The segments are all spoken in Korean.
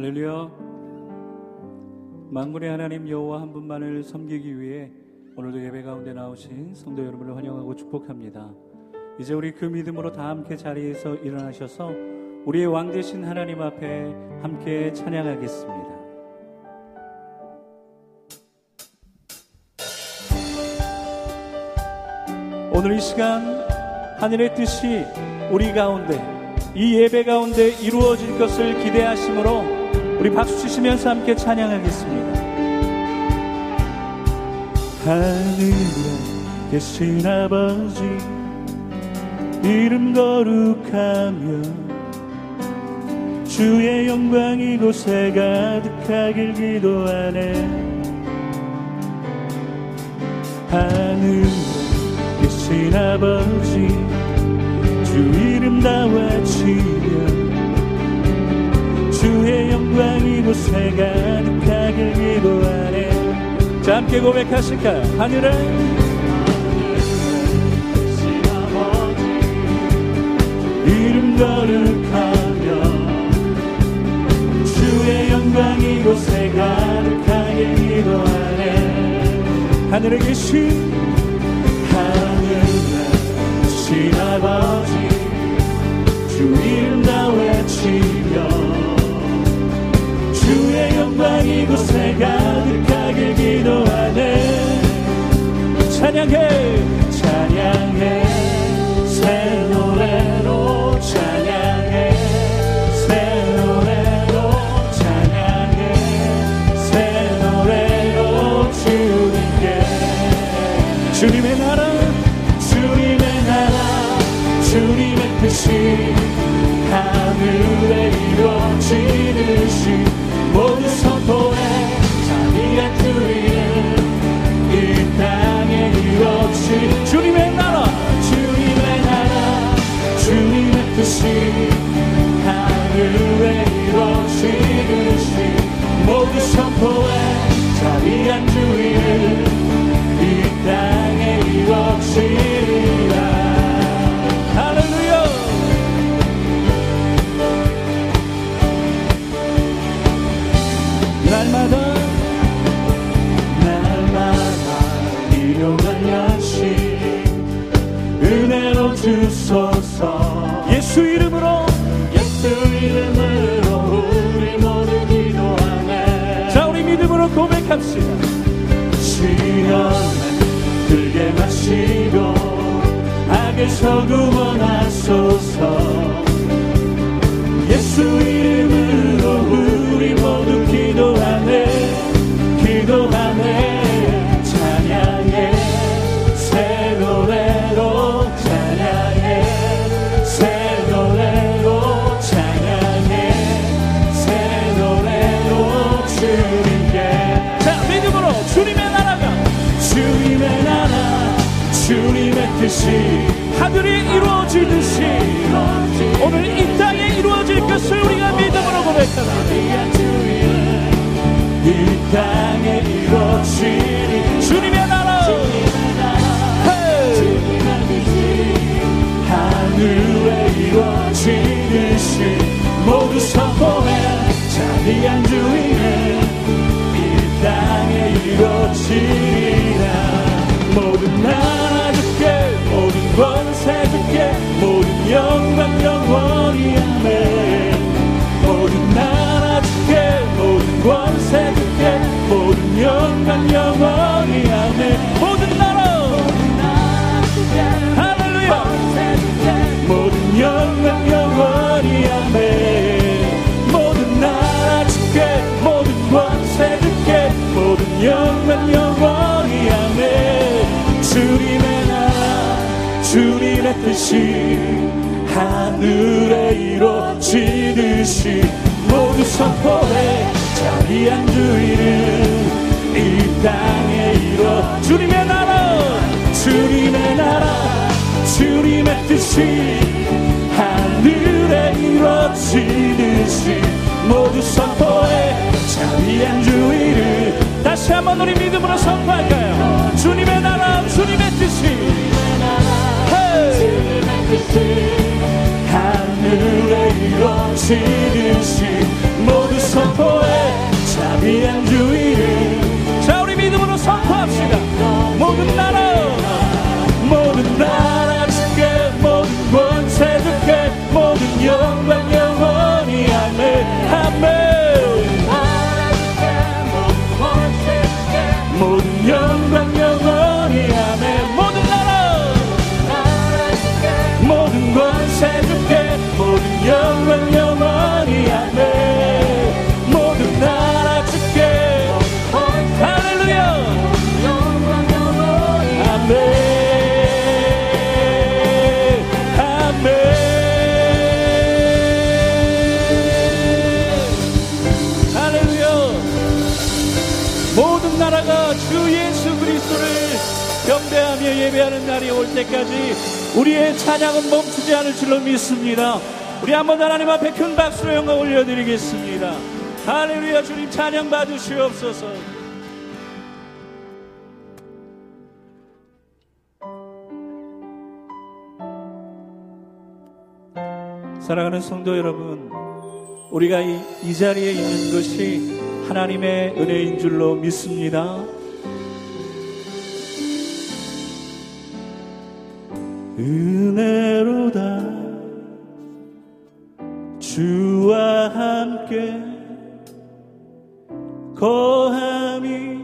할렐루야. 만군의 하나님 여호와 한 분만을 섬기기 위해 오늘도 예배 가운데 나오신 성도 여러분을 환영하고 축복합니다. 이제 우리 그 믿음으로 다 함께 자리에서 일어나셔서 우리의 왕 되신 하나님 앞에 함께 찬양하겠습니다. 오늘 이 시간 하늘의 뜻이 우리 가운데 이 예배 가운데 이루어질 것을 기대하심으로 우리 박수 치시면서 함께 찬양하겠습니다. 하늘에 계신 아버지 이름 거룩하며 주의 영광 이곳에 가득하길 기도하네 하늘에 계신 아버지 주 이름 다 외치며 주의 영광 이 곳에 가득하길 기도하네 자 함께 고백하실까요? 하늘에 이름 거룩하며 주의 영광 이곳에 가득하길 기도하네 하늘에 계신 하늘에 계신 아버지 주 이름 다 외치며 주의 영광 이 곳에 가득하길 기도하네. 찬양해 찬양해. 새 노래로 찬양해. 새 노래로 찬양해. 새 노래로 주님께. 주님의 나라 주님의 나라 주님의 뜻이 주소서. 예수 이름으로. 예수 이름으로 우리 모두 기도하네. 자 우리 믿음으로 고백합시다. 시련을 들게 마시고 악에서 구원하소서 이루어지듯이 오늘 이 땅에 이루어질 것을 우리가 믿음으로 고백합니다. 이 땅에 이루어지 영원히 아멘. 모든 나라. 할렐루야. 모든 영광 영원히 아멘. 모든 나라 주께 모든 권세 주께 모든 영광 영원히 아멘. 주님의 나라 주님의 뜻이 하늘에 이루어지듯이 모두 선포해 자비한 주의는 이 땅에 이루어 주님의 나라 주님의 나라 주님의 뜻이 하늘에 이루어지듯이 모두 선포해 자비한 주의를 다시 한번 우리 믿음으로 선포할까요 주님의 나라 주님의 뜻이 헤이. 하늘에 이루어지듯이 모두 선포해 경배하며 예배하는 날이 올 때까지 우리의 찬양은 멈추지 않을 줄로 믿습니다. 우리 한번 하나님 앞에 큰 박수로 영광 올려드리겠습니다. 할렐루야 주님 찬양 받으시옵소서. 사랑하는 성도 여러분, 우리가 이, 이 자리에 있는 것이 하나님의 은혜인 줄로 믿습니다. 은혜로다. 주와 함께 거함이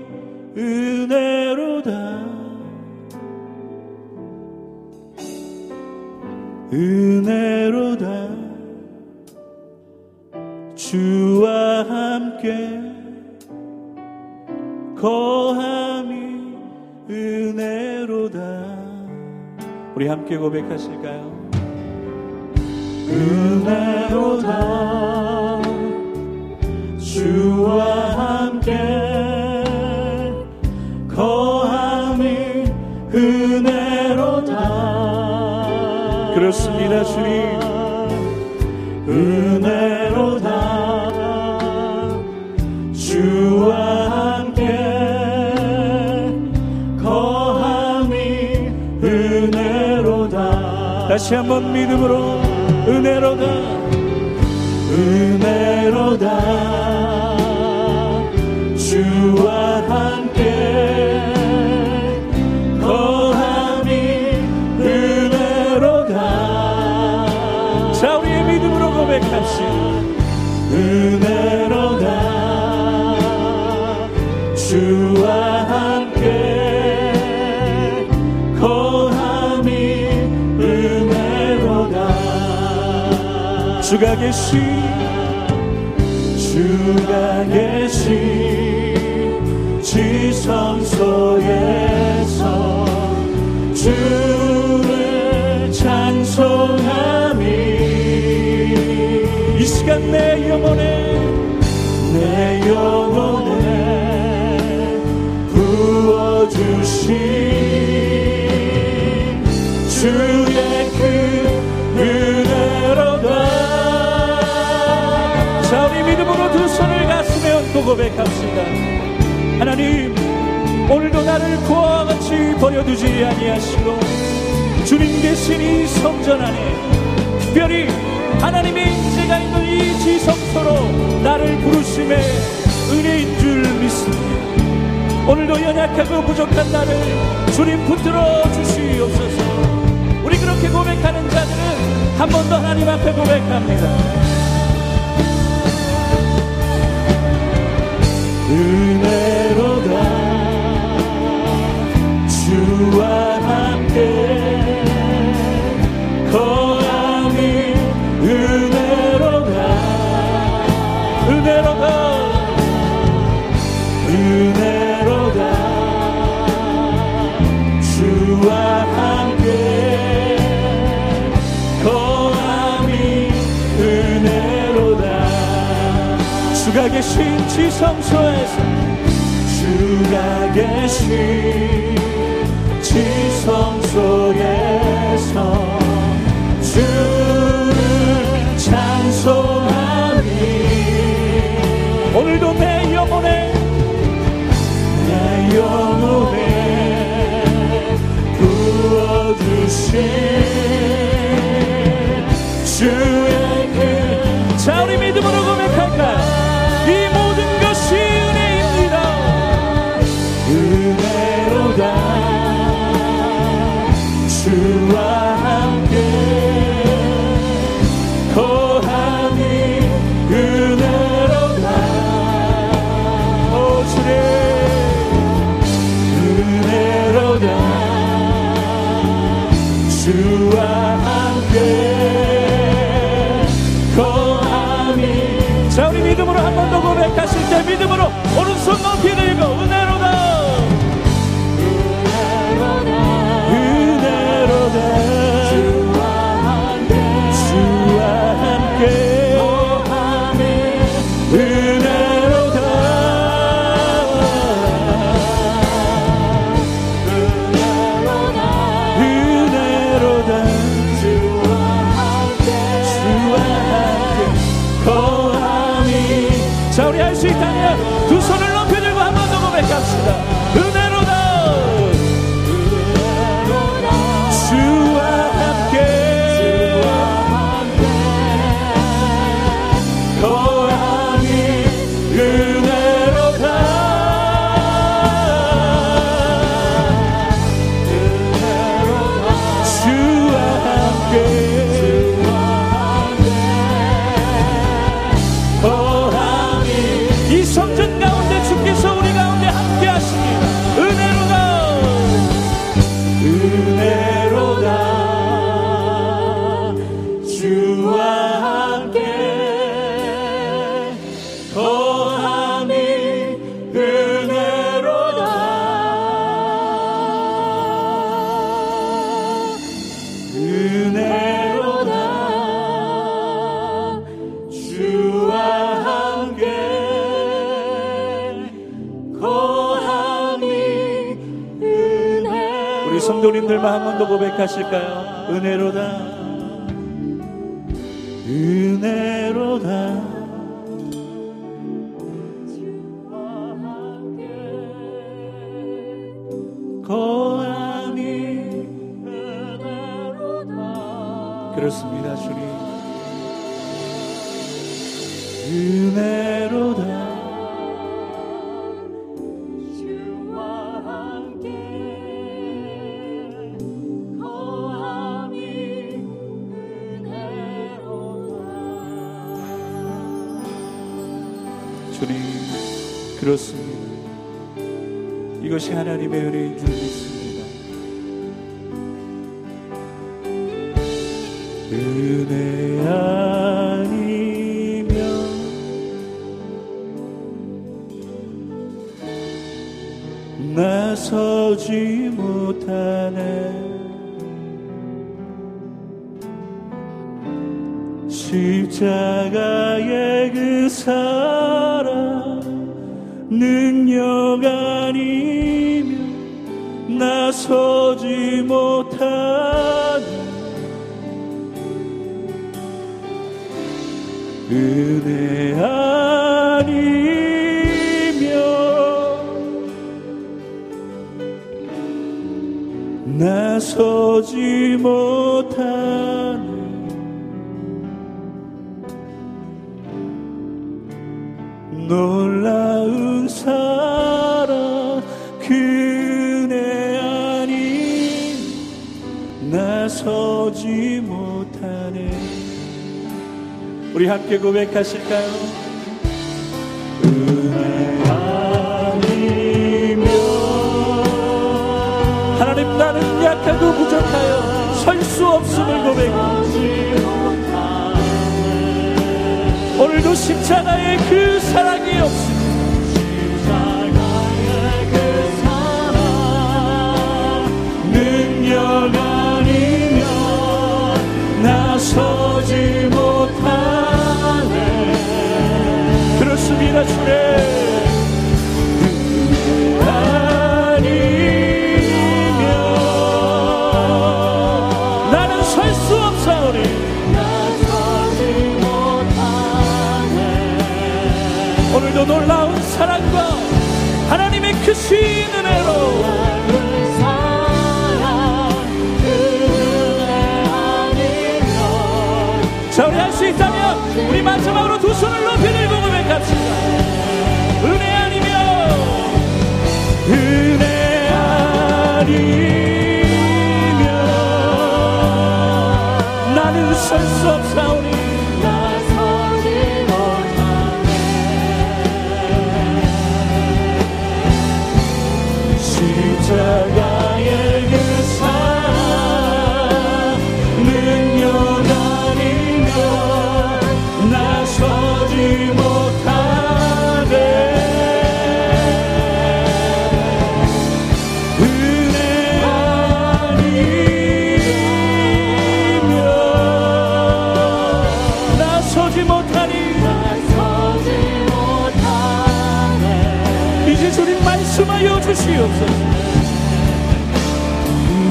은혜로다. 은혜로다. 주와 함께 우리 함께 고백하실까요? 은혜로다. 주와 함께 거함이 은혜로다. 그렇습니다 주님. 은혜 다 다시 한번 믿음으로 은혜로다. 은혜로다. 주와 함께 거함이 은혜로다. 자 우리의 믿음으로 고백합시다. 은혜 주가 계시 주가 계시 지성소에서 주를 찬송함이 이 시간 내 영혼에 내 영혼에 부어주신 주 고 고백합시다. 하나님 오늘도 나를 고아와 같이 버려두지 아니하시고 주님 계신 이 성전 안에 특별히 하나님의 인재가 있는 이 지성소로 나를 부르심의 은혜인 줄 믿습니다. 오늘도 연약하고 부족한 나를 주님 붙들어 주시옵소서. 우리 그렇게 고백하는 자들은 한 번 더 하나님 앞에 고백합니다 은혜로 계신 지성소에서 주가 계신 함 번 더 고백하실까요? 은혜로다. 은혜로다. 은혜로다. 그렇습니다 주님. 은혜로 주님 그렇습니다. 이것이 하나님의 은혜인 줄 믿습니다. 은혜 아니면 나서지 못하네. 십자가의 그 사랑 능력 아니면 나서지 못하네. 은혜 아니면 나서지 못하네 놀라운 사랑 그네 아니 나서지 못하네 우리 함께 고백하실까요? 은혜 아니면 하나님 나는 약하고 부족하여 설 수 없음을 고백하지 오늘도 십자가의 그 사랑이 놀라운 사랑과 하나님의 크신 은혜로. 자 우리 할 수 있다면 우리 마지막으로 두 손을 높이 들고 고백합시다 은혜 아니면 은혜 아니면 나는 설 수 없사오니 이제 주님 말씀하여 주시옵소서.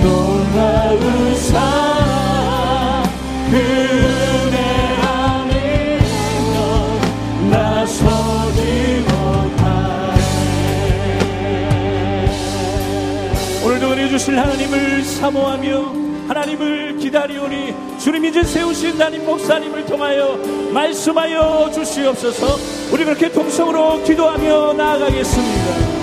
놀라운 사랑 그 은혜 아니면 나서 보지 못하네. 오늘도 은혜 주실 하나님을 사모하며 하나님을 기다리오니 주님 이제 세우신 담임 목사님을 통하여 말씀하여 주시옵소서. 우리 그렇게 통성으로 기도하며 나아가겠습니다